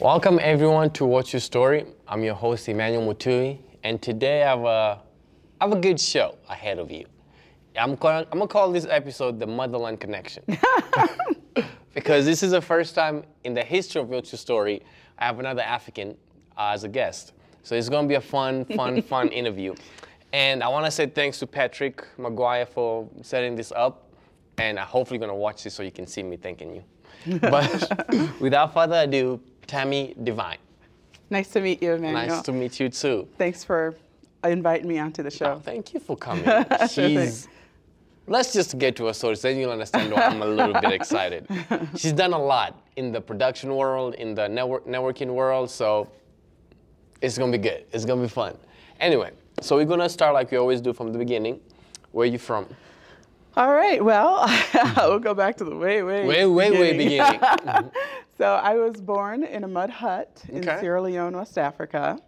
Welcome everyone to What's Your Story. I'm your host Emmanuel Mutui, and today I have a, I have a good show ahead of you. I'm gonna, I'm gonna call this episode the Motherland Connection. because this is the first time in the history of What's Your Story I have another African uh, as a guest. So it's gonna be a fun, fun, fun interview. And I wanna say thanks to Patrick Maguire for setting this up, and I'm hopefully gonna watch this so you can see me thanking you. But without further ado, Tammy Divine. Nice to meet you, Emmanuel. Nice to meet you too. Thanks for inviting me onto the show. Oh, thank you for coming. She's. Let's just get to her story, so then you'll understand why I'm a little bit excited. She's done a lot in the production world, in the network networking world, so it's gonna be good. It's gonna be fun. Anyway, so we're gonna start like we always do from the beginning. Where are you from? All right, well, we'll go back to the way, way, Way, way, way beginning. So I was born in a mud hut in Okay. Sierra Leone, West Africa.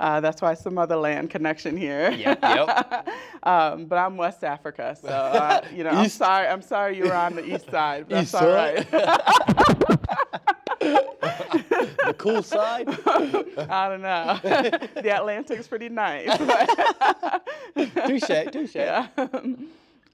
Uh, that's why some the motherland connection here. Yep, yep. um, but I'm West Africa, so uh, you know, I'm sorry. I'm sorry you were on the east side. But East that's all right. the cool side. I don't know. the Atlantic's pretty nice. Touche, touche. Yeah.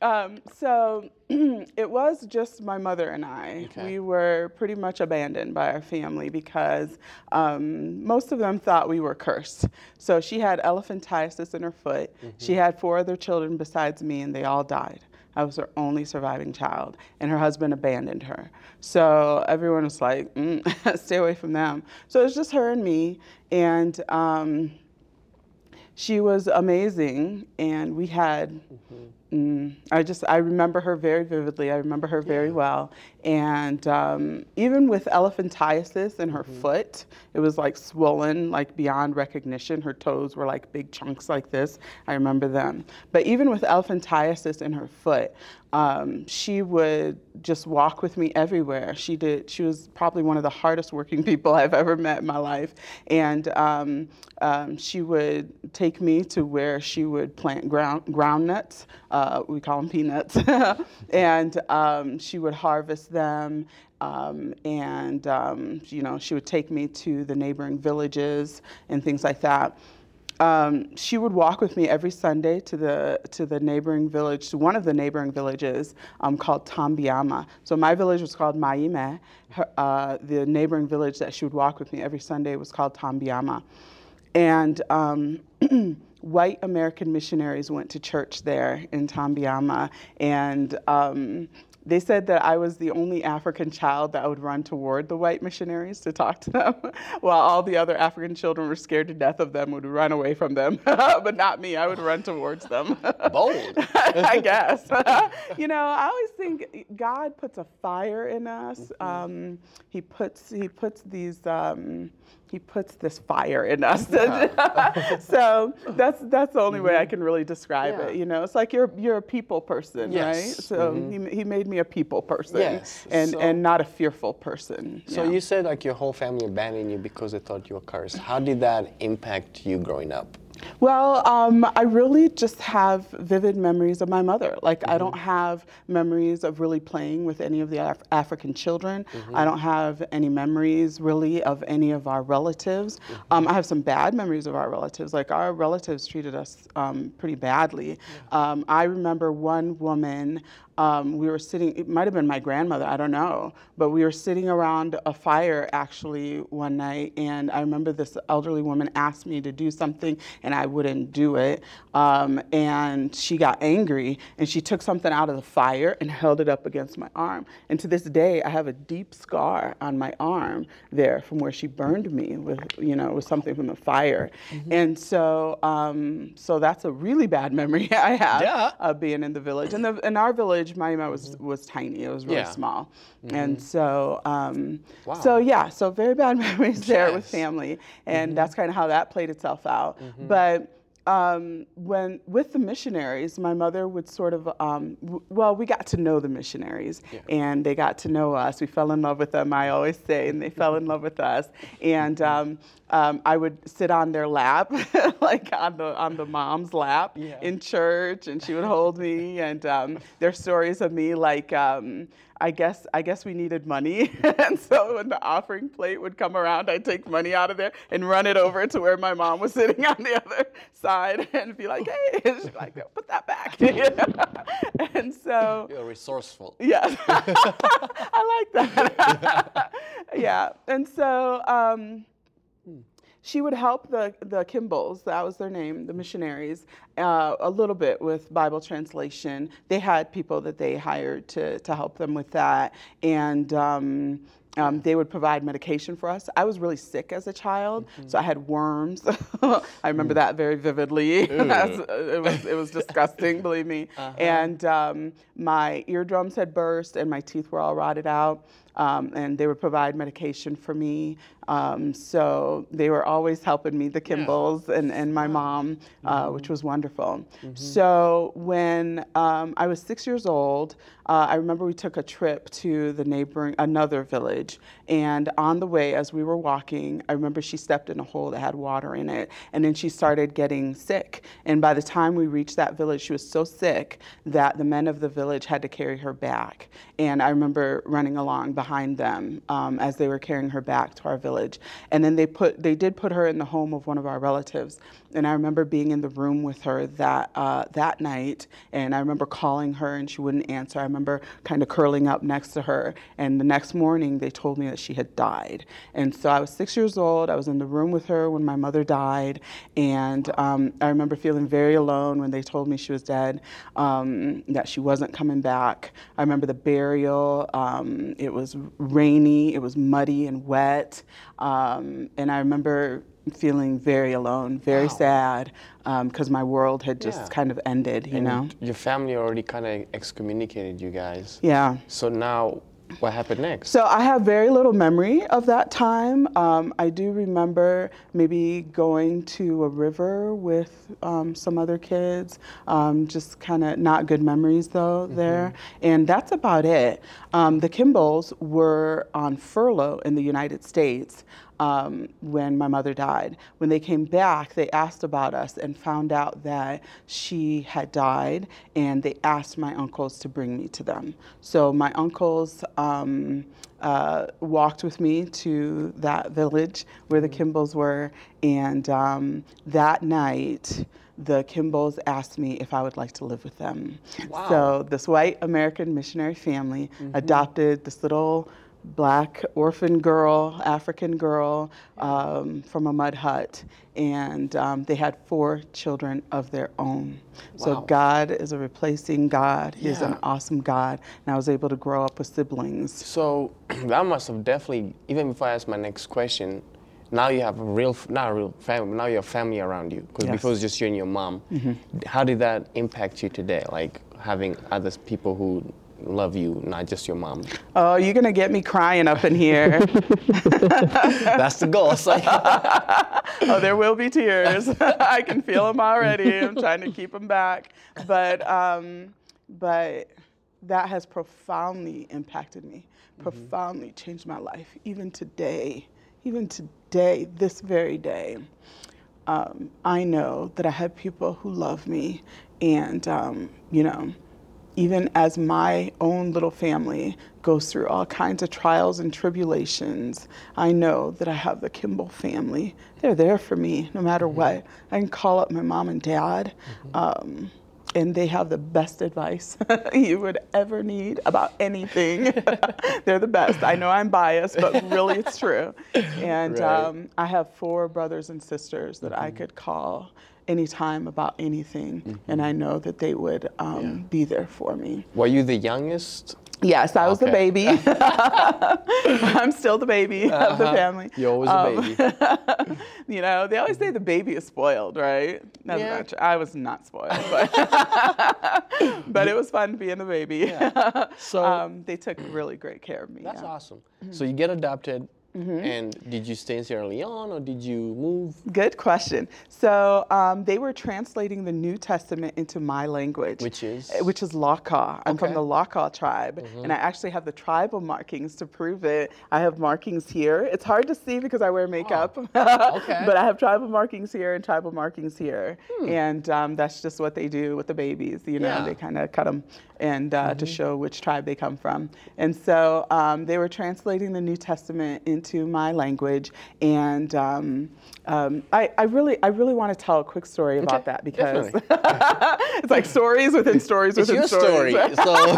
Um, so it was just my mother and I. Okay. We were pretty much abandoned by our family because um, most of them thought we were cursed. So she had elephantiasis in her foot. She had four other children besides me, and they all died. I was her only surviving child, and her husband abandoned her. So everyone was like, mm, stay away from them. So it was just her and me, and um, she was amazing, and we had. Mm, I just I remember her very vividly. I remember her very well, and um, even with elephantiasis in her foot, it was like swollen, like beyond recognition. Her toes were like big chunks like this. I remember them. But even with elephantiasis in her foot, um, she would just walk with me everywhere. She did. She was probably one of the hardest working people I've ever met in my life, and um, um, she would take me to where she would plant ground ground nuts. Uh, we call them peanuts, and um, she would harvest them. Um, and um, you know, she would take me to the neighboring villages and things like that um, she would walk with me every Sunday to the to the neighboring village, to one of the neighboring villages um, called Tambiama. So my village was called Maime. Her, uh, the neighboring village that she would walk with me every Sunday was called Tambiama, and. Um, White American missionaries went to church there in Tambiama, and um, they said that I was the only African child that would run toward the white missionaries to talk to them, while all the other African children were scared to death of them, would run away from them. but not me, I would run towards them. Bold. I guess. you know, I always think God puts a fire in us. Um, he puts He puts these. Um, he puts this fire in us. so that's that's the only way I can really describe Yeah. it. You know, it's like you're you're a people person, Yes. right? So he, he made me a people person, Yes. and So- and not a fearful person. So Yeah. you said like your whole family abandoned you because they thought you were cursed. How did that impact you growing up? Well, um, I really just have vivid memories of my mother. Like, I don't have memories of really playing with any of the Af- African children. I don't have any memories really of any of our relatives. Um, I have some bad memories of our relatives. Like, our relatives treated us um, pretty badly. Um, I remember one woman. Um, we were sitting, it might have been my grandmother, I don't know, but we were sitting around a fire actually one night, and I remember this elderly woman asked me to do something, and I wouldn't do it. Um, and she got angry, and she took something out of the fire and held it up against my arm. And to this day, I have a deep scar on my arm there from where she burned me with, you know, with something from the fire. And so, um, so that's a really bad memory I have Yeah. of being in the village. And the, in our village, Maima was mm-hmm. was tiny. It was really Yeah. small, mm-hmm. and so um, Wow. so yeah, so very bad memories there with family, and mm-hmm. that's kind of how that played itself out. But um, when with the missionaries, my mother would sort of um, w- well, we got to know the missionaries, and they got to know us. We fell in love with them. I always say, and they fell in love with us. And um, um, I would sit on their lap, like on the on the mom's lap Yeah. in church, and she would hold me. And um, there's stories of me like. I guess I guess we needed money, and so when the offering plate would come around, I'd take money out of there and run it over to where my mom was sitting on the other side, and be like, "Hey," and she's like, "Put that back." and so You're resourceful. yeah, I like that. yeah, and so. Um, she would help the, the Kimballs, that was their name, the missionaries, uh, a little bit with Bible translation. They had people that they hired to, to help them with that. And um, um, they would provide medication for us. I was really sick as a child, so I had worms. I remember that very vividly. It, was, it was disgusting, believe me. And um, my eardrums had burst and my teeth were all rotted out. Um, and they would provide medication for me. Um, so they were always helping me, the Kimballs and, and my mom, uh, which was wonderful. So when um, I was six years old, uh, I remember we took a trip to the neighboring, another village. And on the way, as we were walking, I remember she stepped in a hole that had water in it. And then she started getting sick. And by the time we reached that village, she was so sick that the men of the village had to carry her back. And I remember running along behind them um, as they were carrying her back to our village. And then they put, they did put her in the home of one of our relatives. And I remember being in the room with her that uh, that night, and I remember calling her, and she wouldn't answer. I remember kind of curling up next to her. And the next morning, they told me that she had died. And so I was six years old. I was in the room with her when my mother died, and um, I remember feeling very alone when they told me she was dead, um, that she wasn't coming back. I remember the burial. Um, it was rainy. It was muddy and wet, um, and I remember feeling very alone, very Wow. sad, because my world had just Yeah. kind of ended, you And know? Your family already kind of excommunicated you guys. Yeah. So now, what happened next? So I have very little memory of that time. Um, I do remember maybe going to a river with um, some other kids, um, just kind of not good memories though there. And that's about it. Um, the Kimballs were on furlough in the United States. Um, when my mother died. When they came back, they asked about us and found out that she had died, and they asked my uncles to bring me to them. So my uncles um, uh, walked with me to that village where the Kimballs were, and um, that night, the Kimballs asked me if I would like to live with them. Wow. So this white American missionary family adopted this little black orphan girl, African girl um, from a mud hut, and um, they had four children of their own. Wow. So God is a replacing God. He's an awesome God, and I was able to grow up with siblings. So that must have definitely, even before I ask my next question, now you have a real, not a real family, now you have family around you. Because Yes. before it was just you and your mom. How did that impact you today? Like having other people who love you, not just your mom. Oh, you're gonna get me crying up in here. That's the goal. Like, oh, there will be tears. I can feel them already. I'm trying to keep them back, but um, but that has profoundly impacted me, profoundly changed my life. Even today, even today, this very day, um, I know that I have people who love me, and um, you know, even as my own little family goes through all kinds of trials and tribulations, I know that I have the Kimball family. They're there for me no matter what. I can call up my mom and dad. Um, and they have the best advice you would ever need about anything. They're the best. I know I'm biased, but really it's true. And Right. um, I have four brothers and sisters that I could call anytime about anything, and I know that they would um, be there for me. were you the youngest? Yes, I was the baby. I'm still the baby of the Uh-huh. family. You're always a Um, baby. you know, they always say the baby is spoiled, right? Yeah. true. I was not spoiled, but, but it was fun being the baby. So- um, they took really great care of me. That's yeah. awesome. So you get adopted. And did you stay in Sierra Leone or did you move? Good question. So um, they were translating the New Testament into my language, Which is? uh, which is Laka. I'm from the Laka tribe, and I actually have the tribal markings to prove it. I have markings here. It's hard to see because I wear makeup, Okay. but I have tribal markings here and tribal markings here, and um, that's just what they do with the babies. You know, Yeah. they kind of cut them and uh, to show which tribe they come from. And so um, they were translating the New Testament into my language, and um, um, I, I really, I really want to tell a quick story about Okay, that because it's like stories within stories It's within your stories. story. So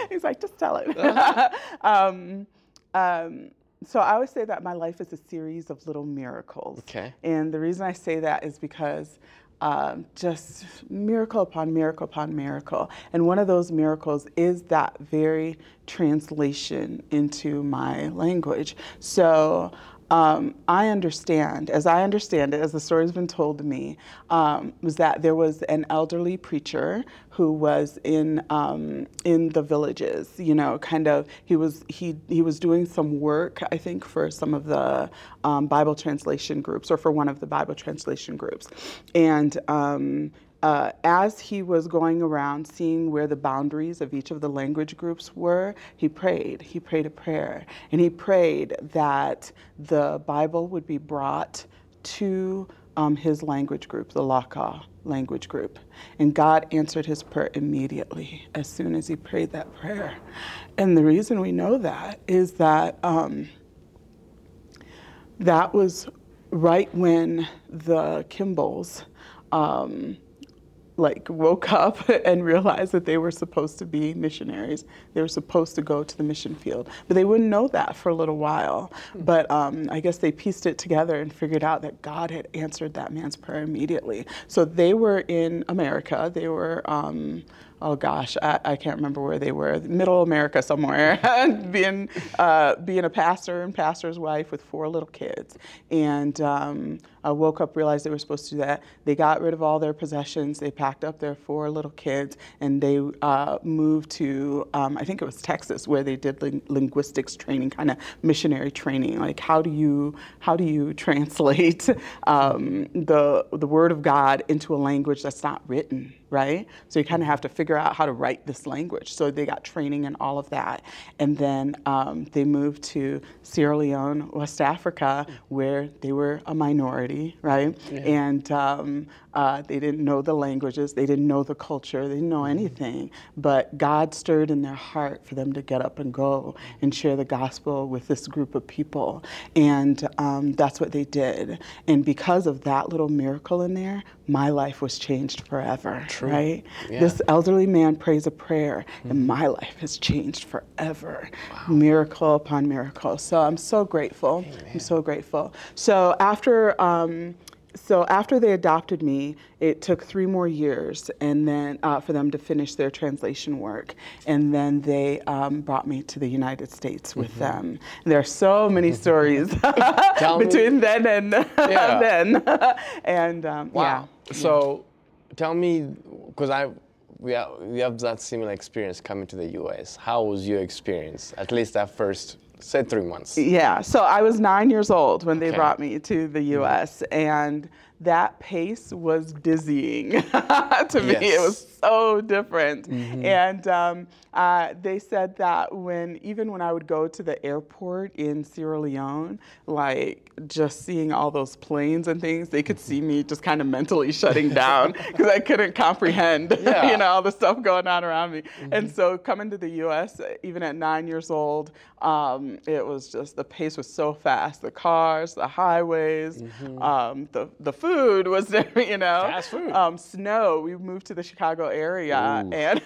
He's like, just tell it. um, um, so I always say that my life is a series of little miracles. Okay. And the reason I say that is because um, just miracle upon miracle upon miracle. And one of those miracles is that very translation into my language. So um, I understand, as I understand it, as the story's been told to me, um, was that there was an elderly preacher who was in um, in the villages. You know, kind of he was he he was doing some work, I think, for some of the um, Bible translation groups or for one of the Bible translation groups, and. Uh, as he was going around seeing where the boundaries of each of the language groups were, he prayed. He prayed a prayer. And he prayed that the Bible would be brought to um, his language group, the Laka language group. And God answered his prayer immediately as soon as he prayed that prayer. And the reason we know that is that um, that was right when the Kimballs um, like woke up and realized that they were supposed to be missionaries. They were supposed to go to the mission field, but they wouldn't know that for a little while. But um, I guess they pieced it together and figured out that God had answered that man's prayer immediately. So they were in America. They were. Um, oh gosh, I, I can't remember where they were, middle America somewhere, being, uh, being a pastor and pastor's wife with four little kids. And um, I woke up, realized they were supposed to do that. They got rid of all their possessions, they packed up their four little kids, and they uh, moved to, um, I think it was Texas, where they did ling- linguistics training, kind of missionary training. Like, how do you, how do you translate um, the, the word of God into a language that's not written? right? So you kind of have to figure out how to write this language. So they got training and all of that. And then um, they moved to Sierra Leone, West Africa, where they were a minority, right? And um, uh, they didn't know the languages, they didn't know the culture, they didn't know anything. But God stirred in their heart for them to get up and go and share the gospel with this group of people. And um, that's what they did. And because of that little miracle in there, my life was changed forever, right? Yeah. This elderly man prays a prayer, and my life has changed forever. Miracle upon miracle. So I'm so grateful. I'm so grateful. So after. Um, so after they adopted me, it took three more years, and then uh, for them to finish their translation work, and then they um, brought me to the United States with them. There are so many stories Tell me. between then and Yeah. then, and um, Wow. So, tell me, because I we have, we have that similar experience coming to the U.S. How was your experience? At least that first, say, three months. Yeah, so I was nine years old when they Okay. brought me to the US, and that pace was dizzying to me. It was so different. And um, uh, they said that when, even when I would go to the airport in Sierra Leone, like just seeing all those planes and things, they could see me just kind of mentally shutting down because I couldn't comprehend, Yeah. you know, all the stuff going on around me. And so coming to the U.S., even at nine years old, um, it was just the pace was so fast. The cars, the highways, um, the the food was, there. you know, Fast food. Um, snow. We moved to the Chicago area, Ooh. and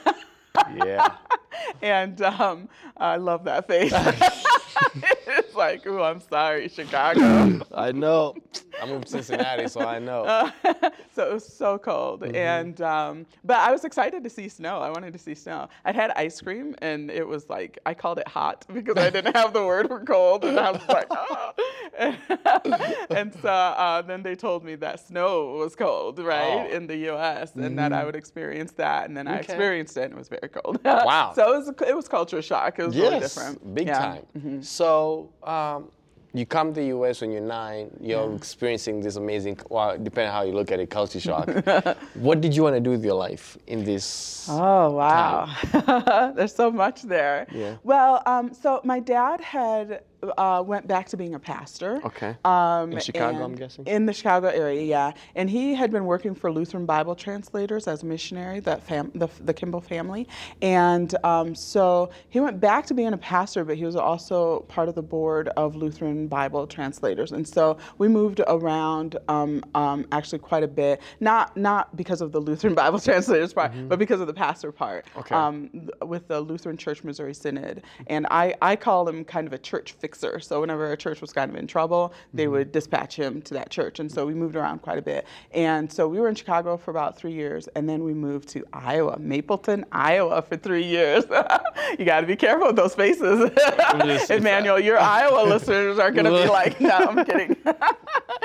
Yeah. and um, I love that face. it's like, oh, I'm sorry, Chicago. I know. I moved to Cincinnati, so I know. so it was so cold, Mm-hmm. and um, but I was excited to see snow. I wanted to see snow. I'd had ice cream, and it was like I called it hot because I didn't have the word for cold, and I was like, oh. and so uh, then they told me that snow was cold, right, Oh. in the U.S., and that I would experience that, and then I experienced it, and it was very cold. Wow. so it was it was culture shock. It was really different. big Yeah. time. So, um, you come to the U.S. when you're nine. You're experiencing this amazing, well, depending on how you look at it, culture shock. what did you want to do with your life in this? Oh wow, there's so much there. Yeah. Well, um, so my dad had uh, went back to being a pastor. Okay. Um, In Chicago, I'm guessing? In the Chicago area, yeah. And he had been working for Lutheran Bible translators as a missionary, that fam- the, the Kimball family. And um, so he went back to being a pastor, but he was also part of the board of Lutheran Bible translators. And so we moved around um, um, actually quite a bit, not not because of the Lutheran Bible translators part, but because of the pastor part. Mm-hmm. Okay. Um, th- with the Lutheran Church Missouri Synod. And I, I call him kind of a church fixer. So whenever a church was kind of in trouble, they would dispatch him to that church. And so we moved around quite a bit. And so we were in Chicago for about three years. And then we moved to Iowa, Mapleton, Iowa for three years. you got to be careful with those faces. Emmanuel, your Iowa listeners are going to be like, no, I'm kidding.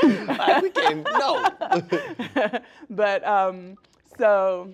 I became, no. but um, so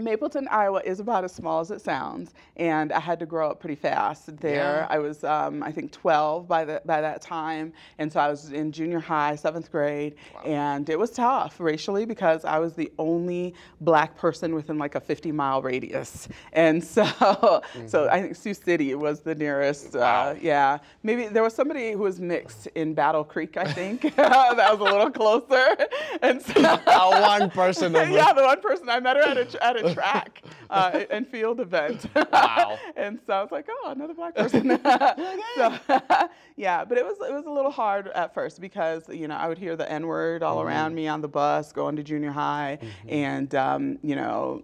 Mapleton, Iowa is about as small as it sounds, and I had to grow up pretty fast there. Yeah. I was, um, I think, 12 by the by that time, and so I was in junior high, seventh grade, and it was tough racially because I was the only black person within like a 50 mile radius, and so so I think Sioux City was the nearest. Wow. Uh, yeah, maybe there was somebody who was mixed in Battle Creek, I think. that was a little closer, and so. Uh, one person yeah, the one person I met her at a at a track uh, and field event. Wow. and so I was like, oh, another black person. so yeah, but it was it was a little hard at first because you know I would hear the N word all around me on the bus going to junior high, and um, you know.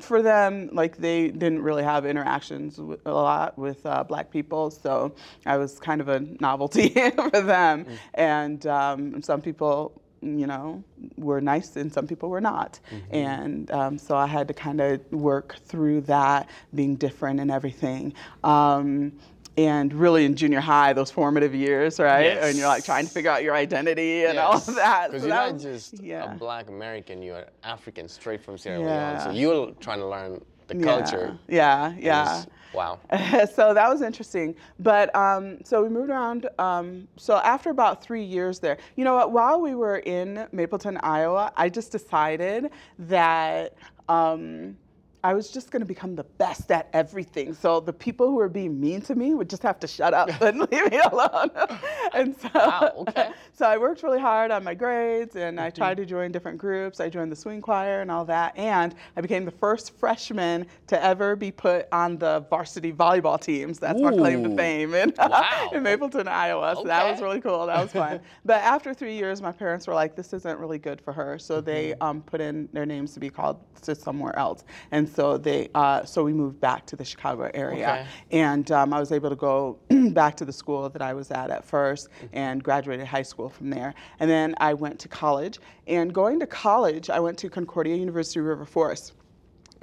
For them, like they didn't really have interactions with, a lot with uh, black people, so I was kind of a novelty for them. And um, some people you know, were nice and some people were not. And um, so I had to kind of work through that, being different and everything. Um, and really in junior high, those formative years, right? Yes. And you're like trying to figure out your identity and all of that. Because So you're not just yeah. a black American, you're African straight from Sierra Yeah. Leone. So you're trying to learn the Yeah. culture. Yeah, yeah. Wow. so that was interesting. But um, so we moved around. Um, so after about three years there, you know what? While we were in Mapleton, Iowa, I just decided that. Um, I was just going to become the best at everything. So the people who were being mean to me would just have to shut up and leave me alone. and so, Wow, okay. so I worked really hard on my grades and Mm-hmm. I tried to join different groups. I joined the swing choir and all that. And I became the first freshman to ever be put on the varsity volleyball teams. That's my claim to fame in, Wow. in Mapleton, Iowa. So that was really cool. That was fun. but after three years, my parents were like, this isn't really good for her. So they Mm-hmm. um, put in their names to be called to somewhere else. And so they, uh, so we moved back to the Chicago area. Okay. And um, I was able to go back to the school that I was at at first and graduated high school from there. And then I went to college. And going to college, I went to Concordia University River Forest.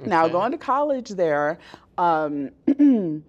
Now, going to college there um,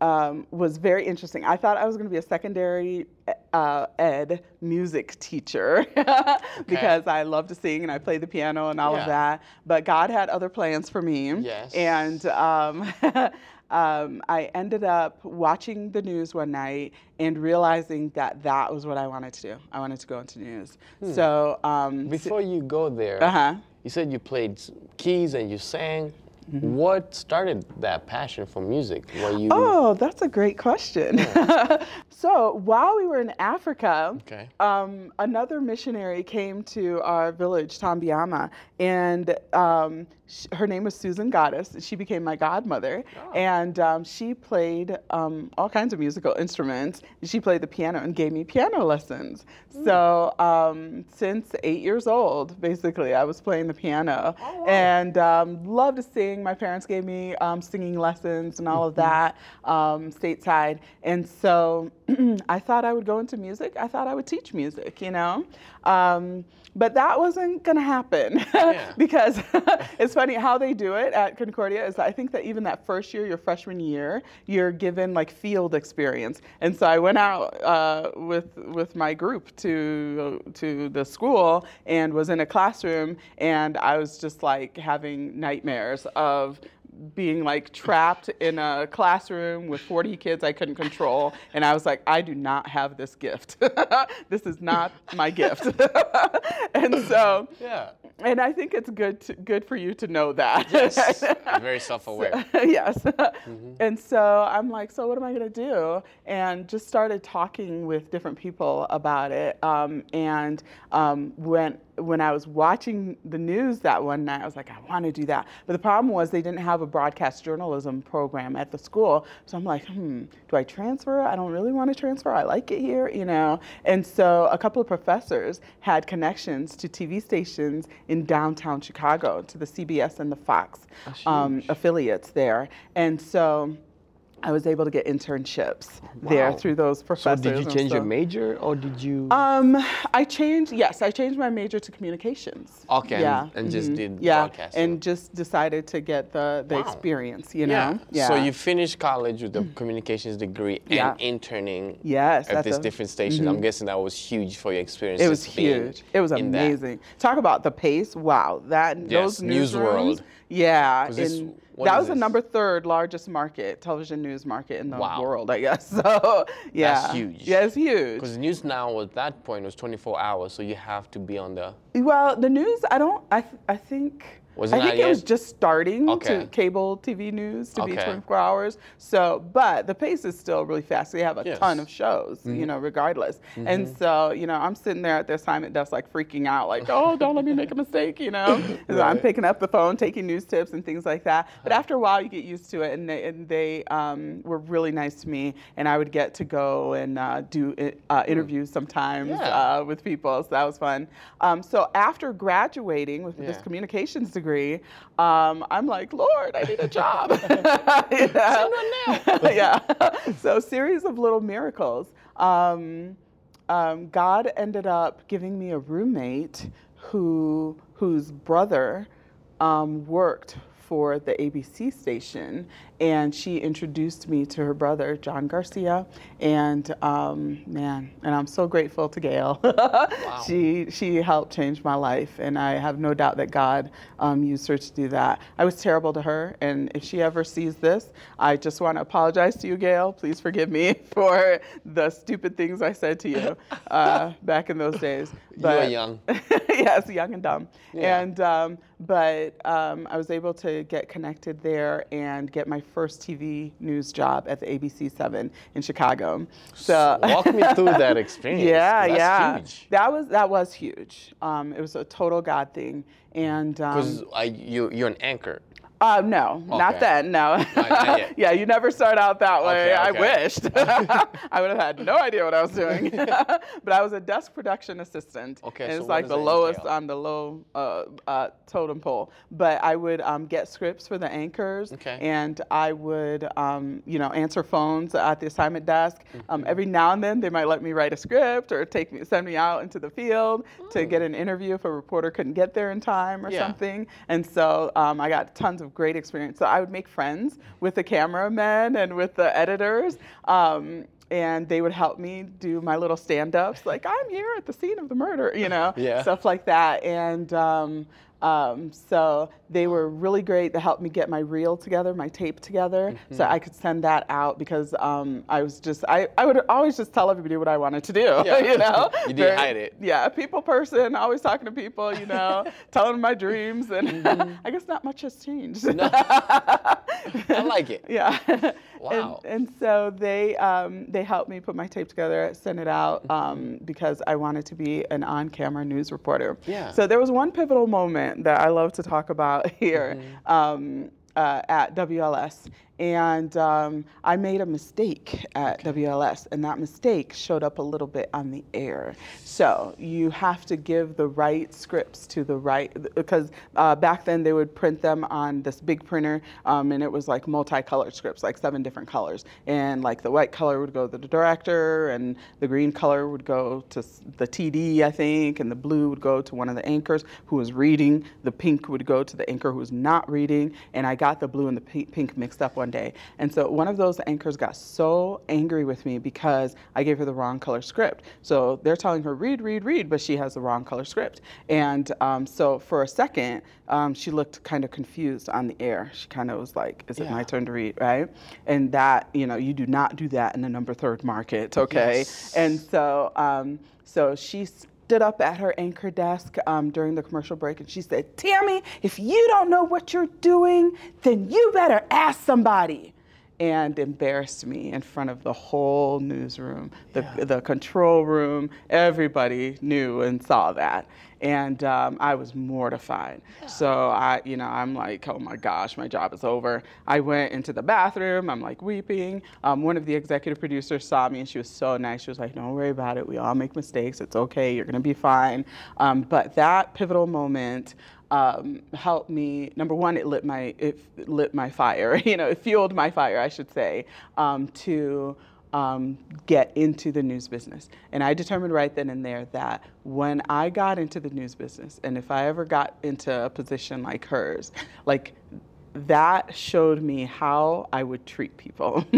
um, was very interesting. I thought I was going to be a secondary uh, ed music teacher because I love to sing and I play the piano and all Yeah. of that. But God had other plans for me. Yes. And um, um, I ended up watching the news one night and realizing that that was what I wanted to do. I wanted to go into news. So, um, Before you go there, uh huh. you said you played keys and you sang. Mm-hmm. What started that passion for music? Were you Oh, that's a great question. so while we were in Africa, Okay. um, another missionary came to our village, Tambiama, and um, sh- her name was Susan Goddess. She became my godmother, Oh. and um, she played um, all kinds of musical instruments. She played the piano and gave me piano lessons. Hmm. So um, since eight years old, basically, I was playing the piano Oh, wow. and um, loved to sing. My parents gave me um, singing lessons and all of Mm-hmm. that um, stateside. And so I thought I would go into music. I thought I would teach music, you know? Um, but that wasn't going to happen Yeah. because it's funny how they do it at Concordia is I think that even that first year, your freshman year, you're given like field experience. And so I went out uh, with with my group to to the school and was in a classroom and I was just like having nightmares of being like trapped in a classroom with 40 kids I couldn't control. And I was like, I do not have this gift. this is not my gift. and so, Yeah. and I think it's good to, good for you to know that. Yes. I'm very self-aware. yes. Mm-hmm. And so I'm like, so what am I going to do? And just started talking with different people about it. Um, and um, when when I was watching the news that one night, I was like, I want to do that. But the problem was they didn't have a broadcast journalism program at the school. So I'm like, hmm, do I transfer? I don't really want to transfer. I like it here, you know. And so a couple of professors had connections to TV stations in downtown Chicago, to the CBS and the Fox um, affiliates there. And so I was able to get internships there through those professors. So did you change your major or did you? um, I changed. Yes, I changed my major to communications. Okay, and- Yeah. and just mhm, did yeah, broadcasting. and just decided to get the the Wow. experience. You know. Yeah. So you finished college with a communications degree and Yeah. interning Yes, at this the- different station. I'm guessing that was huge for your experience. It was huge. It was amazing. Talk about the pace. Wow, that Yes, those News newsrooms. World. Yeah, 'Cause this- in- what that was the number third largest market, television news market in the Wow. world, I guess. So yeah, huge. Yeah, it's huge. Because news now at that point was 24 hours, so you have to be on the. Well, the news, I don't, I, th- I think, Was it I think it was just starting Okay. to cable TV news to be 24 hours. So, but the pace is still really fast. They have a Yes. ton of shows, Mm-hmm. you know, regardless. And so, you know, I'm sitting there at the assignment desk, like freaking out, like, oh, don't let me make a mistake, you know. So I'm picking up the phone, taking news tips and things like that. But after a while, you get used to it, and they, and they um, were really nice to me, and I would get to go and uh, do uh, interviews sometimes Yeah. uh, with people, so that was fun. Um, so after graduating with this communications degree, um, I'm like, Lord, I need a job. You know? yeah. So series of little miracles. Um, um, God ended up giving me a roommate who whose brother um, worked for the ABC station, and she introduced me to her brother, John Garcia. And um, man, and I'm so grateful to Gail. She she helped change my life, and I have no doubt that God um, used her to do that. I was terrible to her, and if she ever sees this, I just want to apologize to you, Gail. Please forgive me for the stupid things I said to you uh, back in those days. You were young. yes, young and dumb. Yeah. And um, but um, I was able to get connected there and get my first TV news job at the ABC Seven in Chicago. So Walk me through that experience. yeah, that's yeah, huge. that was that was huge. Um, it was a total God thing, and Because um, you, you're an anchor. Uh, no, not then. No. yeah, you never start out that way. Okay, I wished. I would have had no idea what I was doing. but I was a desk production assistant. Okay, and so it's like the lowest entail? on the low uh, uh, totem pole. But I would um, get scripts for the anchors, Okay. and I would, um, you know, answer phones at the assignment desk. Mm-hmm. Um, every now and then, they might let me write a script or take me, send me out into the field to get an interview if a reporter couldn't get there in time or Mm. Yeah. something. And so um, I got tons of great experience. So I would make friends with the cameramen and with the editors. Um, and they would help me do my little stand-ups, like I'm here at the scene of the murder, you know, Yeah. stuff like that. And um, um, so they were really great to help me get my reel together, my tape together, so Mm-hmm. I could send that out because um, I was just I, I would always just tell everybody what I wanted to do, Yeah. you know. You didn't hide it. Yeah, people person, always talking to people, you know, telling them my dreams, and Mm-hmm. I guess not much has changed. I like it. Yeah. Wow. And, and so they um, they helped me put my tape together, send it out um, because I wanted to be an on-camera news reporter. Yeah. So there was one pivotal moment that I love to talk about here Mm-hmm. um, uh, at WLS, and um, I made a mistake at WLS, and that mistake showed up a little bit on the air. So you have to give the right scripts to the right because uh, back then they would print them on this big printer, um, and it was like multicolored scripts, like seven different colors, and like the white color would go to the director, and the green color would go to the TD, I think, and the blue would go to one of the anchors who was reading. The pink would go to the anchor who was not reading, and I got the blue and the pink mixed up one one day. And so one of those anchors got so angry with me because I gave her the wrong color script. So they're telling her, read, read, read, but she has the wrong color script. And um, so for a second, um, she looked kind of confused on the air. She kind of was like, is it Yeah. my turn to read, right? And that, you know, you do not do that in the number third market, okay? Yes. And so, um, so she stood up at her anchor desk um, during the commercial break and she said, Tammy, if you don't know what you're doing, then you better ask somebody. And embarrassed me in front of the whole newsroom, the, Yeah. the control room. Everybody knew and saw that. And um, I was mortified. So I, you know, I'm like, oh my gosh, my job is over. I went into the bathroom. I'm like weeping. Um, one of the executive producers saw me, and she was so nice. She was like, "Don't worry about it. We all make mistakes. It's okay. You're gonna be fine." Um, but that pivotal moment um, helped me. Number one, it lit my it lit my fire. You know, it fueled my fire, I should say, um, to um, get into the news business. And I determined right then and there that when I got into the news business, and if I ever got into a position like hers, like that showed me how I would treat people.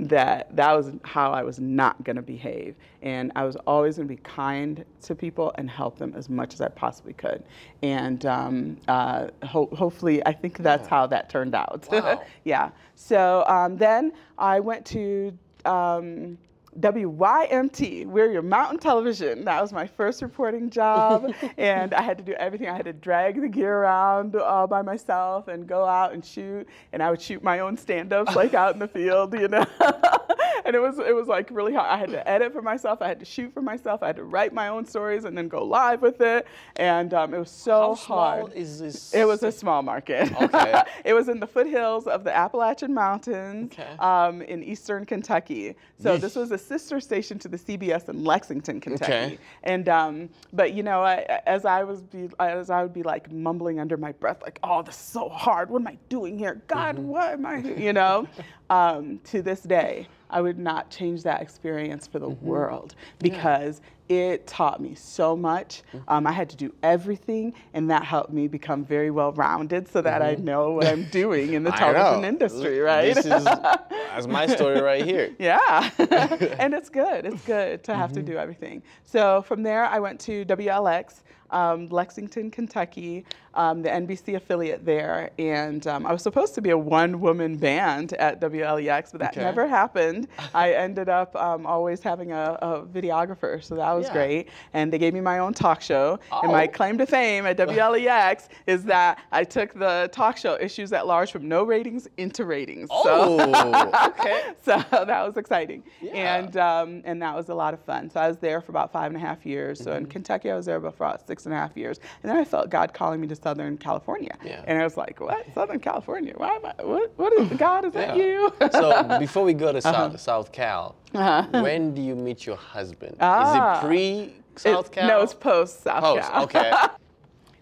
that that was how I was not going to behave, and I was always going to be kind to people and help them as much as I possibly could. And um, uh, ho- hopefully, I think that's how that turned out. Wow. yeah. So um, then I went to. Um, WYMT, We're Your Mountain Television. That was my first reporting job, and I had to do everything. I had to drag the gear around all by myself and go out and shoot. And I would shoot my own stand-ups, like out in the field, you know. and it was it was like really hard. I had to edit for myself. I had to shoot for myself. I had to write my own stories and then go live with it. And um, it was so How small hard. is this? It was a small market. Okay. it was in the foothills of the Appalachian Mountains Okay. um, in eastern Kentucky. So this was a sister station to the CBS in Lexington, Kentucky. Okay. And um, but you know, I, as I was be, as I would be like mumbling under my breath, like, "Oh, this is so hard. What am I doing here? God, Mm-hmm. what am I?" You know. um, to this day, I would not change that experience for the Mm-hmm. world because it taught me so much. Mm-hmm. Um, I had to do everything, and that helped me become very well rounded so that I know what I'm doing in the Mm-hmm. Television industry, right? This is that's my story right here. Yeah, and it's good. It's good to have to do everything. So from there, I went to WLEX, um, Lexington, Kentucky, um, the NBC affiliate there, and um, I was supposed to be a one-woman band at WLEX, but that Okay. never happened. I ended up um, always having a, a videographer, so that was Yeah. great. And they gave me my own talk show, and my Oh. claim to fame at WLEX is that I took the talk show issues at large from no ratings into ratings. So- Oh, okay. so that was exciting, Yeah. and um, and that was a lot of fun. So I was there for about five and a half years. So in Mm-hmm. Kentucky, I was there about for about six and a half years, and then I felt God calling me to Southern California, Yeah. and I was like, "What? Southern California? Why am I? What? What is God? Is that Yeah. you?" so before we go to Uh-huh. South, South Cal, when do you meet your husband? Ah. Is it pre South It- Cal? No, it's post South Post, Cal. okay.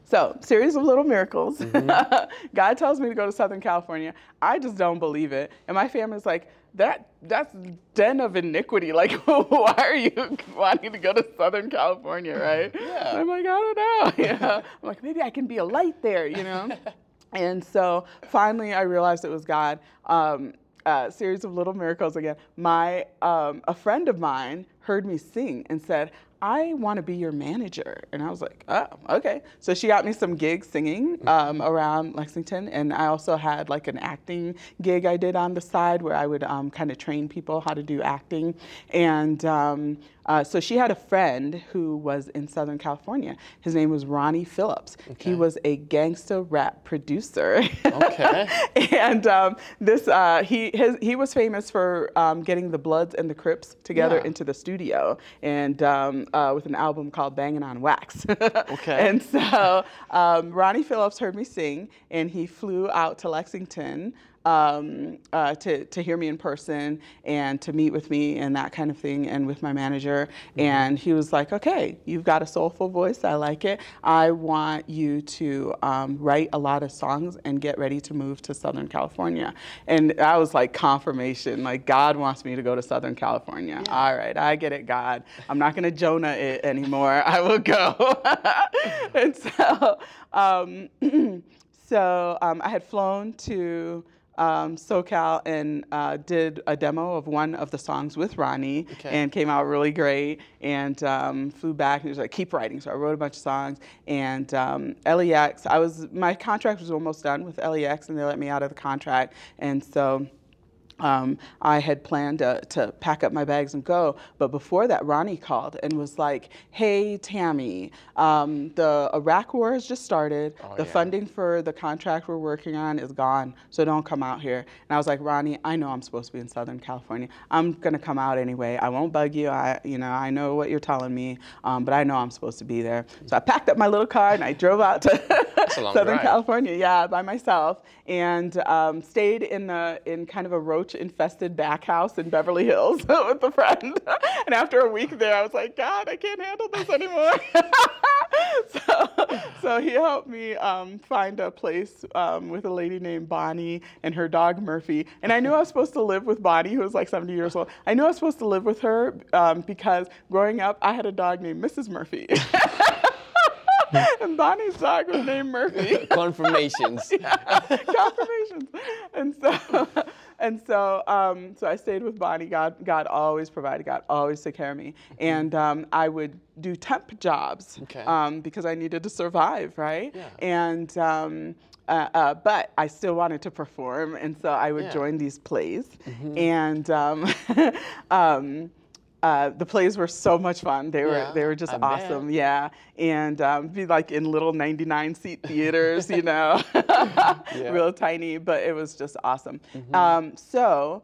So, series of little miracles. Mm-hmm. God tells me to go to Southern California. I just don't believe it. And my family's like, that that's den of iniquity. Like, why are you wanting to go to Southern California, right? Yeah. I'm like, I don't know. Know? I'm like, maybe I can be a light there, you know? and so finally I realized it was God. Um, a series of little miracles again. My um, a friend of mine heard me sing and said, "I want to be your manager," and I was like, "Oh, okay." So she got me some gigs singing um, around Lexington, and I also had like an acting gig I did on the side where I would um, kind of train people how to do acting, and. Um, uh, so she had a friend who was in Southern California. His name was Ronnie Phillips. He was a gangsta rap producer. Okay. and um, this uh, he his, he was famous for um, getting the Bloods and the Crips together Yeah. into the studio and um, uh, with an album called Banging on Wax. Okay. And so um, Ronnie Phillips heard me sing, and he flew out to Lexington. Um, uh, to, to hear me in person and to meet with me and that kind of thing and with my manager. And he was like okay you've got a soulful voice. I like it. I want you to um, write a lot of songs and get ready to move to southern california. And I was like confirmation like god wants me to go to southern california. All right i get it god. I'm not going to jonah it anymore. I will go. And so um, so um, i had flown to um, SoCal and uh, did a demo of one of the songs with Ronnie, Okay. and came out really great. And um, flew back and he was like, "Keep writing." So I wrote a bunch of songs. And um, LEX, I was my contract was almost done with LEX, and they let me out of the contract. And so. Um, I had planned to, to pack up my bags and go, but before that, Ronnie called and was like, "Hey, Tammy, um, the Iraq War has just started. Oh, the yeah. funding for the contract we're working on is gone, so don't come out here." And I was like, "Ronnie, I know I'm supposed to be in Southern California. I'm gonna come out anyway. I won't bug you. I, you know, I know what you're telling me, um, but I know I'm supposed to be there." So I packed up my little car and I drove out to Southern drive. California, yeah, by myself, and um, stayed in the in kind of a roach-infested back house in Beverly Hills with a friend. and after a week there, I was like, God, I can't handle this anymore. so, so he helped me um, find a place um, with a lady named Bonnie and her dog Murphy. And I knew I was supposed to live with Bonnie, who was like 70 years old. I knew I was supposed to live with her um, because growing up, I had a dog named Mrs. Murphy. and Bonnie's dog was named Murphy. Confirmations. confirmations. And so, and so, um, so I stayed with Bonnie. God, God always provided. God always took care of me. And um, I would do temp jobs Okay. um, because I needed to survive, right? Yeah. And um, uh, uh, but I still wanted to perform, and so I would Yeah. join these plays, and um, um, uh, the plays were so much fun. They were Yeah, they were just I bet. awesome, yeah. And um, be like in little 99 seat theaters, you know, real tiny, but it was just awesome. Mm-hmm. Um, so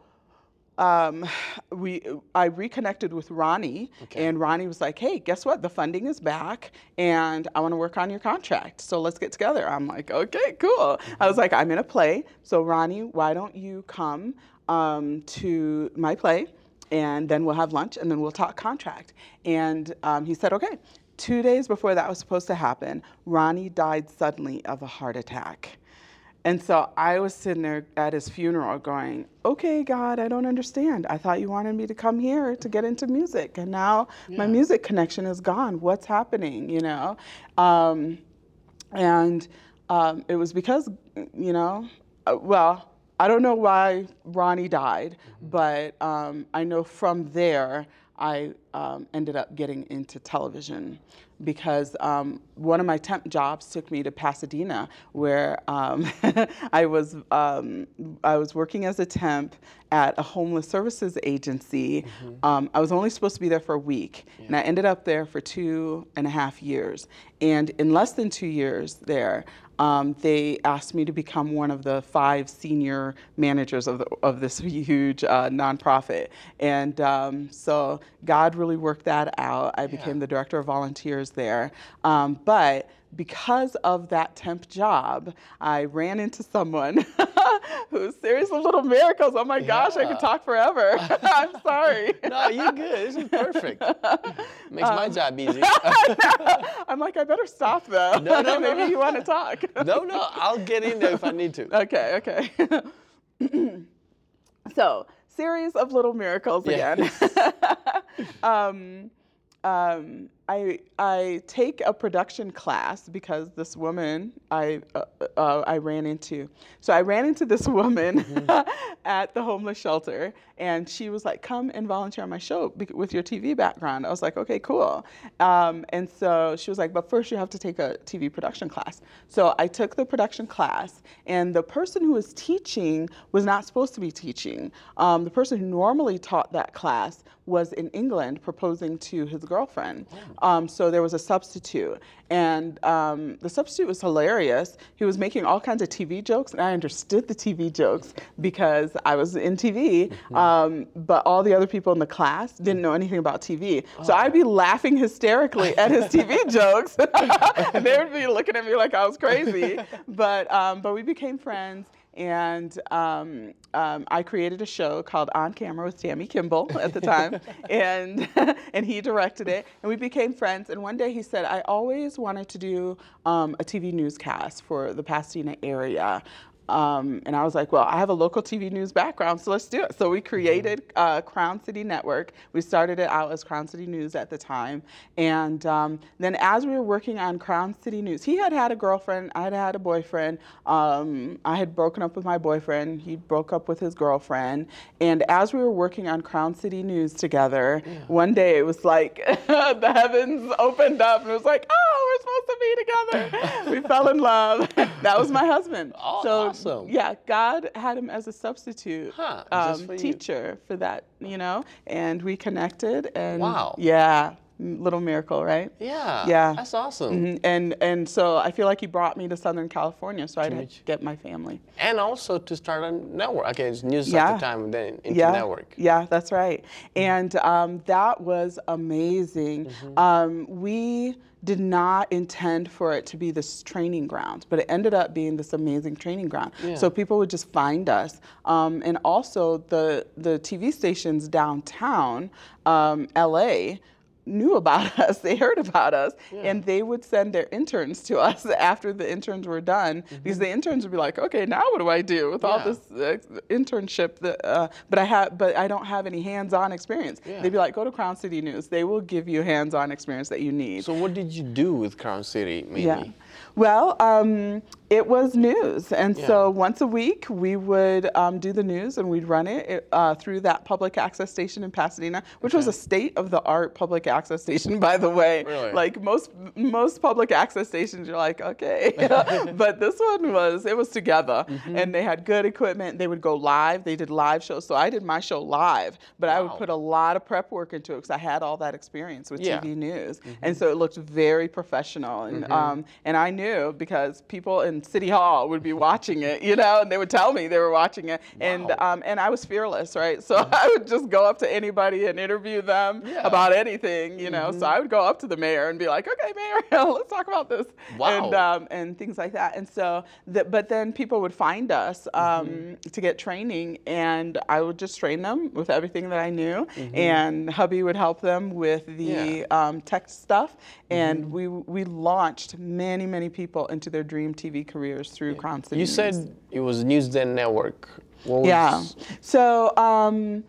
um, we I reconnected with Ronnie, Okay. and Ronnie was like, "Hey, guess what? The funding is back, and I want to work on your contract. So let's get together." I'm like, "Okay, cool." I was like, "I'm in a play, so Ronnie, why don't you come um, to my play, and then we'll have lunch, and then we'll talk contract." And um, he said, "Okay." Two days before that was supposed to happen, Ronnie died suddenly of a heart attack. And so I was sitting there at his funeral going, okay, God, I don't understand. I thought you wanted me to come here to get into music. And now my music connection is gone. What's happening, you know? Um, and um, it was because, you know, uh, well, I don't know why Ronnie died, but um, I know from there I um, ended up getting into television because um, one of my temp jobs took me to Pasadena, where um, I was um, I was working as a temp at a homeless services agency. Um, I was only supposed to be there for a week, and I ended up there for two and a half years. And in less than two years there, um, they asked me to become one of the five senior managers of, the, of this huge uh, nonprofit. And um, so God really worked that out. I became the director of volunteers there. Um, but because of that temp job, I ran into someone who's series of little miracles. Oh my gosh, I could talk forever. I'm sorry. no, you're good. This is perfect. Makes my job easy. I'm like, I better stop though. No, no, no, Maybe no. you want to talk. no, no, I'll get in there if I need to. Okay, okay. so, series of little miracles Yeah. again. um, um, I I take a production class because this woman I uh, uh, I ran into. So I ran into this woman Mm-hmm. at the homeless shelter, and she was like, "Come and volunteer on my show bec- with your TV background." I was like, "Okay, cool." Um, and so she was like, "But first, you have to take a TV production class." So I took the production class, and the person who was teaching was not supposed to be teaching. Um, the person who normally taught that class was in England proposing to his girlfriend. Um, so there was a substitute. And um, the substitute was hilarious. He was making all kinds of TV jokes, and I understood the TV jokes because I was in TV. Um, but all the other people in the class didn't know anything about TV. So I'd be laughing hysterically at his TV jokes, and they would be looking at me like I was crazy. But um, but we became friends and um, um, I created a show called On Camera with Tammy Kimball at the time, and and he directed it, and we became friends. And one day he said, "I always wanted to do um, a TV newscast for the Pasadena area." Um, and I was like, well, I have a local TV news background, so let's do it. So we created uh, Crown City Network. We started it out as Crown City News at the time. And um, then as we were working on Crown City News, he had had a girlfriend, I had had a boyfriend. Um, I had broken up with my boyfriend, he broke up with his girlfriend. And as we were working on Crown City News together, yeah. one day it was like the heavens opened up and it was like, oh, we're supposed to be together. we fell in love. that was my husband. Oh, so awesome. Yeah, God had him as a substitute huh, um, for teacher for that, you know, and we connected and wow. yeah, little miracle, right? Yeah. Yeah. That's awesome. Mm-hmm. And and so I feel like he brought me to Southern California so I'd get my family. And also to start a network. Okay, it's news yeah. at the time and then into yeah. network. Yeah, that's right. Mm-hmm. And um, that was amazing. Mm-hmm. Um, we did not intend for it to be this training ground, but it ended up being this amazing training ground. Yeah. So people would just find us, um, and also the the TV stations downtown, um, LA knew about us, they heard about us, yeah. and they would send their interns to us after the interns were done mm-hmm. because the interns would be like, okay, now what do I do with yeah. all this uh, internship? That, uh, but I have, but I don't have any hands-on experience. Yeah. They'd be like, go to Crown City News. They will give you hands-on experience that you need. So what did you do with Crown City, mainly? Yeah. Well, um, it was news. And yeah. so once a week, we would um, do the news and we'd run it uh, through that public access station in Pasadena, which okay. was a state of the art public access station, by the way. Really? Like most, most public access stations, you're like, okay. but this one was, it was together. Mm-hmm. And they had good equipment. They would go live. They did live shows. So I did my show live, but wow. I would put a lot of prep work into it because I had all that experience with yeah. TV news. Mm-hmm. And so it looked very professional. And, mm-hmm. um, and I knew knew because people in City Hall would be watching it, you know, and they would tell me they were watching it. Wow. And um, and I was fearless, right? So mm-hmm. I would just go up to anybody and interview them yeah. about anything, you know. Mm-hmm. So I would go up to the mayor and be like, okay, mayor, let's talk about this. Wow. And, um, and things like that. And so, the, but then people would find us um, mm-hmm. to get training, and I would just train them with everything that I knew. Mm-hmm. And hubby would help them with the yeah. Um, tech stuff. And mm-hmm. we, we launched many, many people into their dream TV careers through yeah. Crown City. You News. said it was Newsden Network. Was... Yeah. So, um,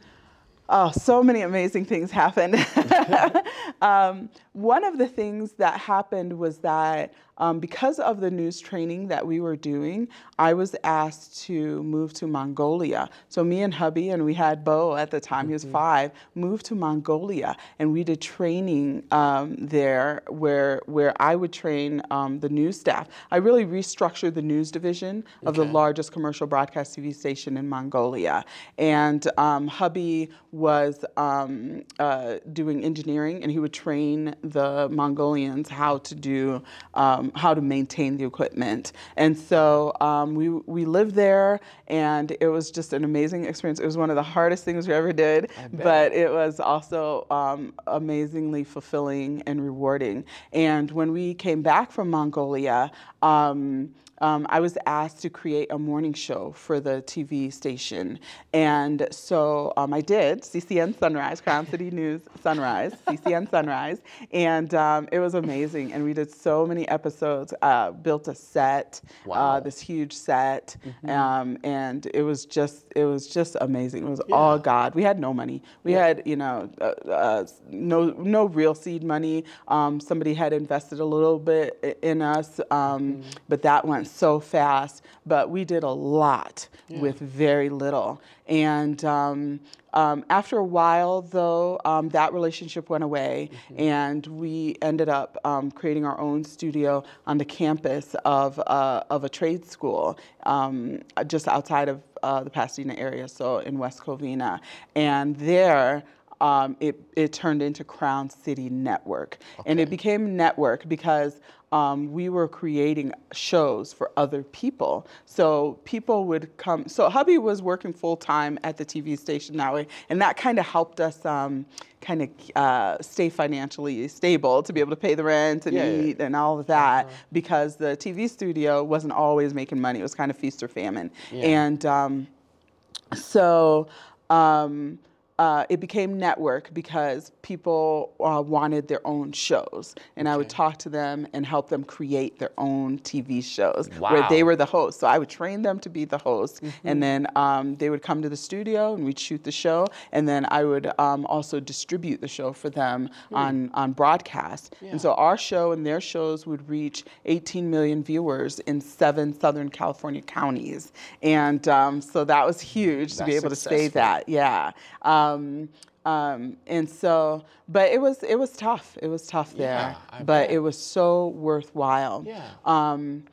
oh, so many amazing things happened. um, one of the things that happened was that um, because of the news training that we were doing, I was asked to move to Mongolia. So me and hubby, and we had Bo at the time, mm-hmm. he was mm-hmm. five, moved to Mongolia, and we did training um, there where where I would train um, the news staff. I really restructured the news division of okay. the largest commercial broadcast TV station in Mongolia, and um, hubby was um, uh, doing engineering, and he would train the Mongolians how to do um, how to maintain the equipment. And so um, we, we lived there, and it was just an amazing experience. It was one of the hardest things we ever did, but it was also um, amazingly fulfilling and rewarding. And when we came back from Mongolia, um, um, I was asked to create a morning show for the TV station. And so um, I did CCN Sunrise, Crown City News Sunrise, CCN Sunrise. And um, it was amazing. And we did so many episodes, uh, built a set, uh, wow. uh, this huge set. Mm-hmm. Um, and it was just, it was just amazing. It was yeah. all God. We had no money. We yeah. had, you know, uh, uh, no, no real seed money. Um, somebody had invested a little bit in us, um, mm-hmm. but that went so fast, but we did a lot yeah. with very little. And um, um, after a while, though, um, that relationship went away, mm-hmm. and we ended up um, creating our own studio on the campus of, uh, of a trade school um, just outside of uh, the Pasadena area, so in West Covina. And there, um, it, it turned into Crown City Network. Okay. And it became network because um, we were creating shows for other people. So people would come. So hubby was working full time at the TV station that way, and that kind of helped us um, kind of uh, stay financially stable to be able to pay the rent and yeah, eat yeah. and all of that uh-huh. because the TV studio wasn't always making money. It was kind of feast or famine. Yeah. And um, so. Um, uh, it became network because people uh, wanted their own shows, and I would talk to them and help them create their own TV shows where they were the host. So I would train them to be the host, and then um, they would come to the studio and we'd shoot the show, and then I would um, also distribute the show for them on on broadcast. And so our show and their shows would reach 18 million viewers in seven Southern California counties, and um, so that was huge to be That's able to say that. Yeah. Um, um, and so, but it was it was tough. It was tough there, I but bet. it was so worthwhile. Yeah. Um,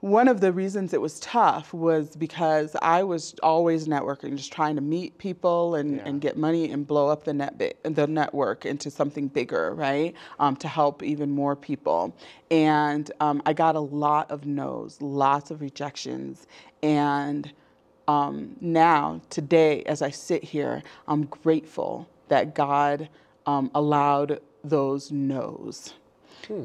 one of the reasons it was tough was because I was always networking, just trying to meet people and, Yeah. and get money and blow up the net bi- the network into something bigger, right? Um, to help even more people. And um, I got a lot of no's, lots of rejections, and um, now today, as I sit here, I'm grateful that God um, allowed those no's.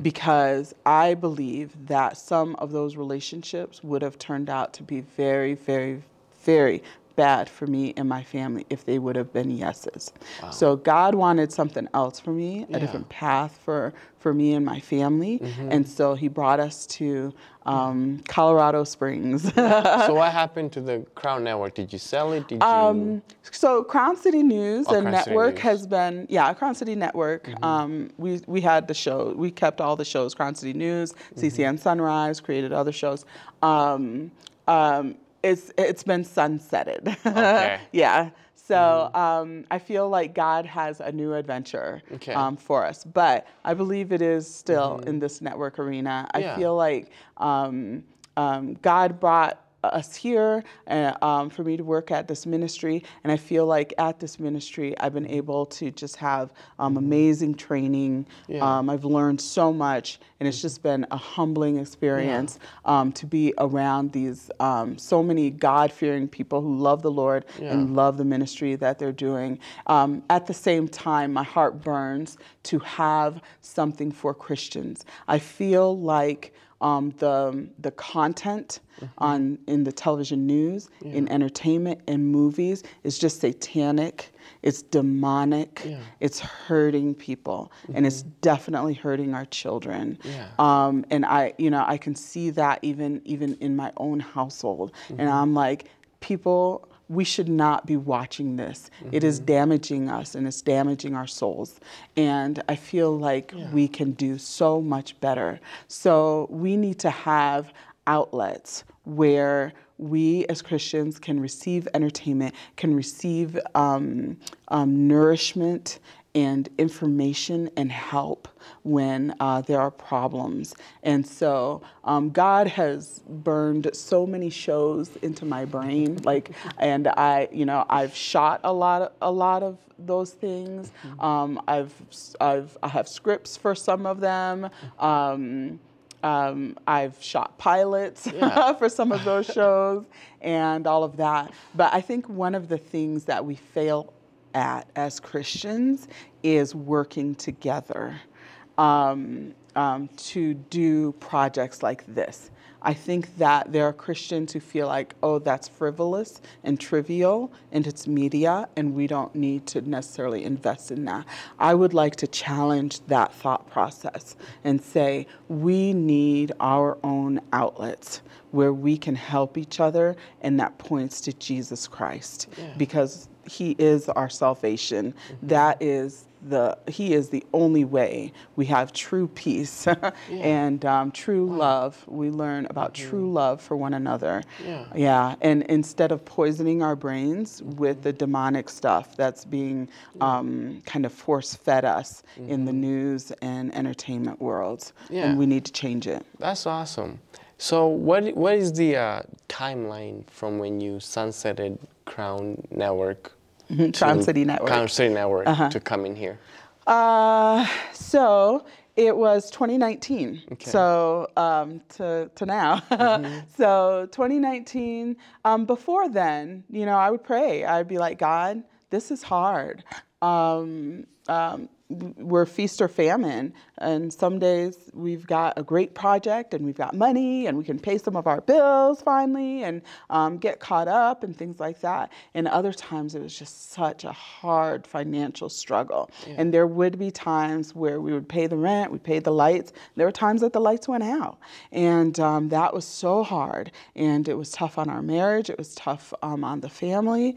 Because I believe that some of those relationships would have turned out to be very, very, very bad for me and my family if they would have been yeses. So God wanted something else for me, a different path for for me and my family, and so He brought us to um, Colorado Springs. so what happened to the Crown Network? Did you sell it? Did you? Um, so Crown City News Oh, and Crown Network News. Mm-hmm. has been yeah Crown City Network. Um, we we had the show. We kept all the shows. Crown City News, Mm-hmm. CCN Sunrise, created other shows. Um, um, it's it's been sunsetted. Okay. yeah. So um, I feel like God has a new adventure Okay. um, for us, but I believe it is still in this network arena. I Yeah. feel like um, um, God brought us here uh, um, for me to work at this ministry, and I feel like at this ministry I've been able to just have um, amazing training. Yeah. Um, I've learned so much, and it's just been a humbling experience um, to be around these um, so many God-fearing people who love the Lord and love the ministry that they're doing. Um, at the same time, my heart burns to have something for Christians. I feel like um, the the content on in the television news, in entertainment, in movies is just satanic. It's demonic. Yeah. It's hurting people, and it's definitely hurting our children. Yeah. Um, and I, you know, I can see that even even in my own household, and I'm like, people. We should not be watching this. It is damaging us and it's damaging our souls. And I feel like we can do so much better. So we need to have outlets where we as Christians can receive entertainment, can receive um, um, nourishment and information and help when uh, there are problems. And so um, God has burned so many shows into my brain, like, and I, you know, I've shot a lot, of, a lot of those things. Um, I've, I've, I have scripts for some of them. Um, um, I've shot pilots Yeah. for some of those shows and all of that. But I think one of the things that we fail at as Christians is working together um, um, to do projects like this. I think that there are Christians who feel like, oh, that's frivolous and trivial and it's media and we don't need to necessarily invest in that. I would like to challenge that thought process and say we need our own outlets where we can help each other and that points to Jesus Christ because he is our salvation. That is the he is the only way we have true peace and um, true love. We learn about true love for one another. Yeah. Yeah, and instead of poisoning our brains with the demonic stuff that's being um, kind of force fed us in the news and entertainment worlds, Yeah. and we need to change it. That's awesome. So what what is the uh, timeline from when you sunsetted Crown Network? Crown City Network. Crown City Network to come in here. Uh, so it was 2019. Okay. So um, to to now. so 2019. Um, before then, you know, I would pray. I'd be like, God, this is hard. Um, um, we're feast or famine. And some days we've got a great project and we've got money and we can pay some of our bills finally and um, get caught up and things like that. And other times it was just such a hard financial struggle. Yeah. And there would be times where we would pay the rent, we paid the lights. There were times that the lights went out. And um, that was so hard. And it was tough on our marriage, it was tough um, on the family.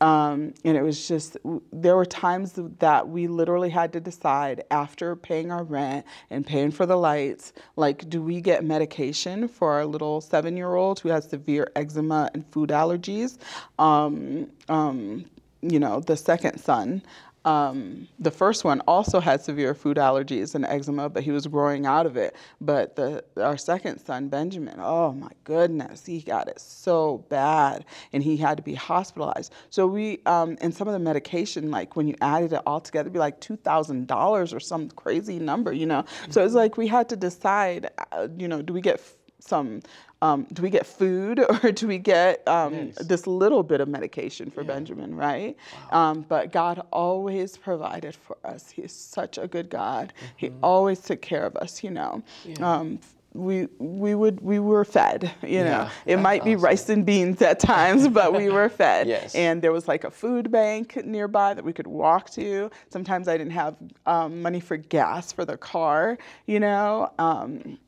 Um, and it was just, there were times that we literally had to decide after paying our rent and paying for the lights, like, do we get medication for our little seven year old who has severe eczema and food allergies? Um, um, you know, the second son. Um, the first one also had severe food allergies and eczema, but he was growing out of it. But the our second son, Benjamin, oh my goodness, he got it so bad, and he had to be hospitalized. So we um, and some of the medication, like when you added it all together, be like two thousand dollars or some crazy number, you know. So it's like we had to decide, uh, you know, do we get some um, do we get food or do we get um, this little bit of medication for yeah. Benjamin, right? Wow. Um, but God always provided for us. He's such a good God. Mm-hmm. He always took care of us, you know. Yeah. Um, we we would we were fed you know yeah, it might be awesome. rice and beans at times but we were fed yes. and there was like a food bank nearby that we could walk to sometimes i didn't have um, money for gas for the car you know um,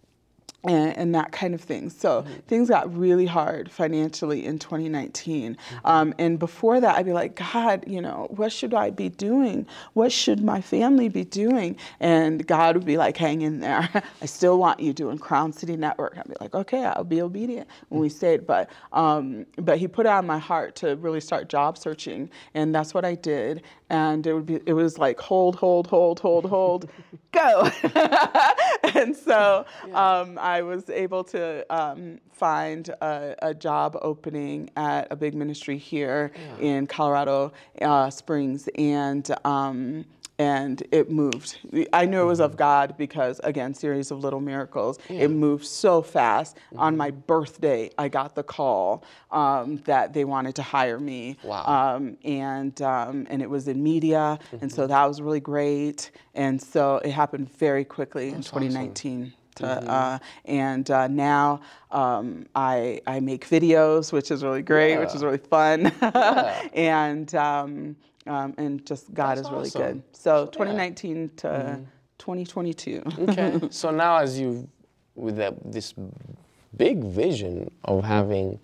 and, and, that kind of thing. So mm-hmm. things got really hard financially in 2019. Mm-hmm. Um, and before that, I'd be like, God, you know, what should I be doing? What should my family be doing? And God would be like, hang in there. I still want you doing Crown City Network. I'd be like, okay, I'll be obedient when we stayed. But um, but He put it on my heart to really start job searching, and that's what I did. And it would be it was like hold, hold, hold, hold, hold, go. and so. Um, I was able to um, find a, a, job opening at a big ministry here yeah. in Colorado uh, Springs, and um, and it moved. I knew it was of mm-hmm. God because, again, series of little miracles. Yeah. It moved so fast. Mm-hmm. On my birthday, I got the call um, that they wanted to hire me. Wow. Um, and um, and it was in media, mm-hmm. and so mm-hmm. that was really great. And so it happened very quickly That's in 2019. Awesome. To, mm-hmm. uh, and uh, now um, I, I make videos, which is really great, yeah. which is really fun. Yeah. and um, um, and just God That's is really awesome. good. So 2019 yeah. to mm-hmm. 2022. okay. So now, as you with that, this big vision of having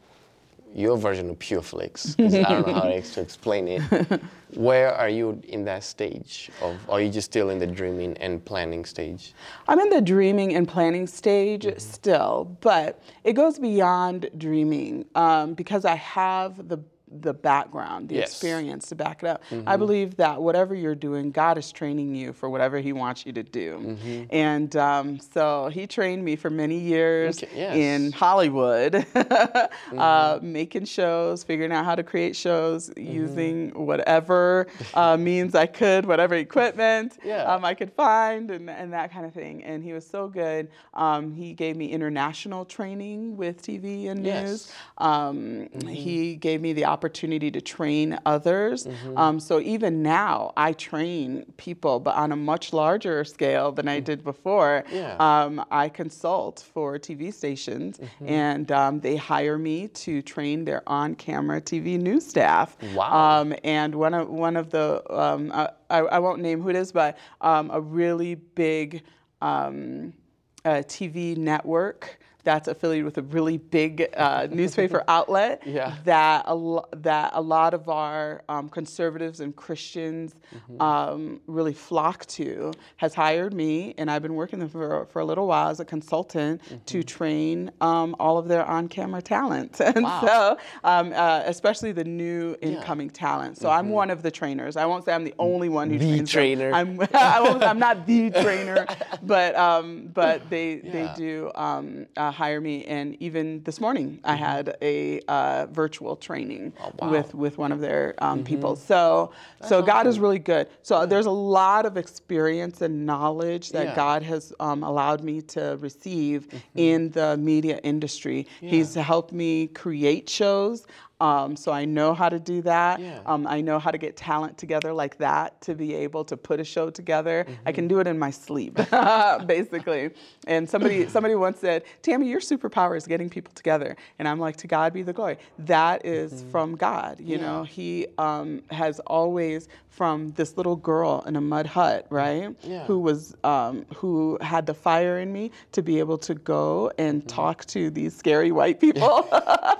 your version of PureFlix, because I don't know how to explain it. Where are you in that stage of? Are you just still in the dreaming and planning stage? I'm in the dreaming and planning stage mm-hmm. still, but it goes beyond dreaming um, because I have the the background, the yes. experience to back it up. Mm-hmm. I believe that whatever you're doing, God is training you for whatever He wants you to do. Mm-hmm. And um, so He trained me for many years okay. yes. in Hollywood, mm-hmm. uh, making shows, figuring out how to create shows mm-hmm. using whatever uh, means I could, whatever equipment yeah. um, I could find, and, and that kind of thing. And He was so good. Um, he gave me international training with TV and news. Yes. Um, he mm-hmm. gave me the opportunity opportunity to train others. Mm-hmm. Um, so even now, I train people, but on a much larger scale than I mm. did before. Yeah. Um, I consult for TV stations, mm-hmm. and um, they hire me to train their on-camera TV news staff. Wow. Um, and one of one of the um, I, I, won't name who it is, but um, a really big TV network that's affiliated with a really big uh, newspaper outlet yeah. that a, that a lot of our um, conservatives and Christians mm-hmm. um, really flock to has hired me, and I've been working them for, for a little while as a consultant mm-hmm. to train um, all of their on-camera talent, and wow. so um, uh, especially the new incoming yeah. talent. So mm-hmm. I'm one of the trainers. I won't say I'm the only one who the trains trainer. Them. I'm I am not the trainer, but um, but they yeah. they do. Um, uh, hire me. And even this morning, I mm-hmm. had a uh, virtual training oh, wow. with with one of their um, mm-hmm. people. So That's so God is really good. So yeah. there's a lot of experience and knowledge that yeah. God has um, allowed me to receive mm-hmm. in the media industry. Yeah. He's helped me create shows. Um, so I know how to do that. Yeah. Um, I know how to get talent together like that to be able to put a show together. I can do it in my sleep, basically. And somebody somebody once said, "Tammy, your superpower is getting people together." And I'm like, "To God be the glory." That is from God. You know, He um, has always from this little girl in a mud hut, right? Yeah. Who was um, who had the fire in me to be able to go and talk to these scary white people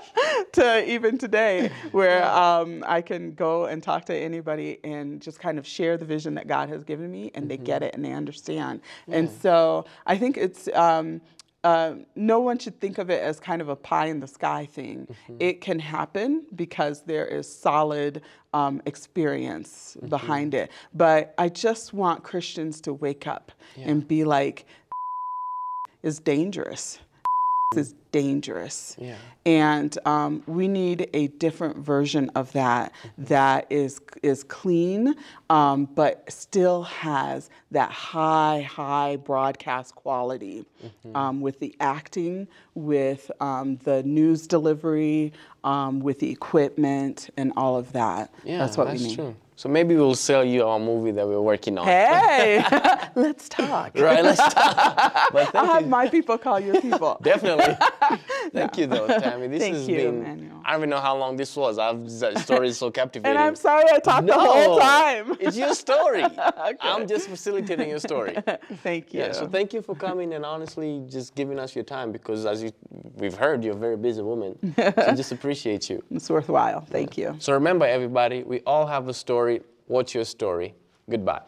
to even today where um, I can go and talk to anybody and just kind of share the vision that God has given me and they get it and they understand. And so I think it's um, uh, no one should think of it as kind of a pie in the sky thing. It can happen because there is solid um, experience behind it. But I just want Christians to wake up and be like, is dangerous. Is dangerous. Yeah. And um, we need a different version of that that is is clean, um, but still has that high, high broadcast quality um, with the acting, with um, the news delivery, um, with the equipment, and all of that. Yeah, that's what that's we need. true. So maybe we'll sell you our movie that we're working on. Hey, let's talk. Right, let's talk. But I'll thank have you. my people call your people. Definitely. Thank you, though, Tammy. This Thank has you, been. Emmanuel. I don't even know how long this was. I've, the story is so captivating. And I'm sorry I talked the whole time. it's your story. Okay. I'm just facilitating your story. Thank you. Yeah, so thank you for coming and honestly just giving us your time because as you, we've heard, you're a very busy woman. so just appreciate you. it's worthwhile. Thank you. So remember, everybody, we all have a story. What's your story? Goodbye.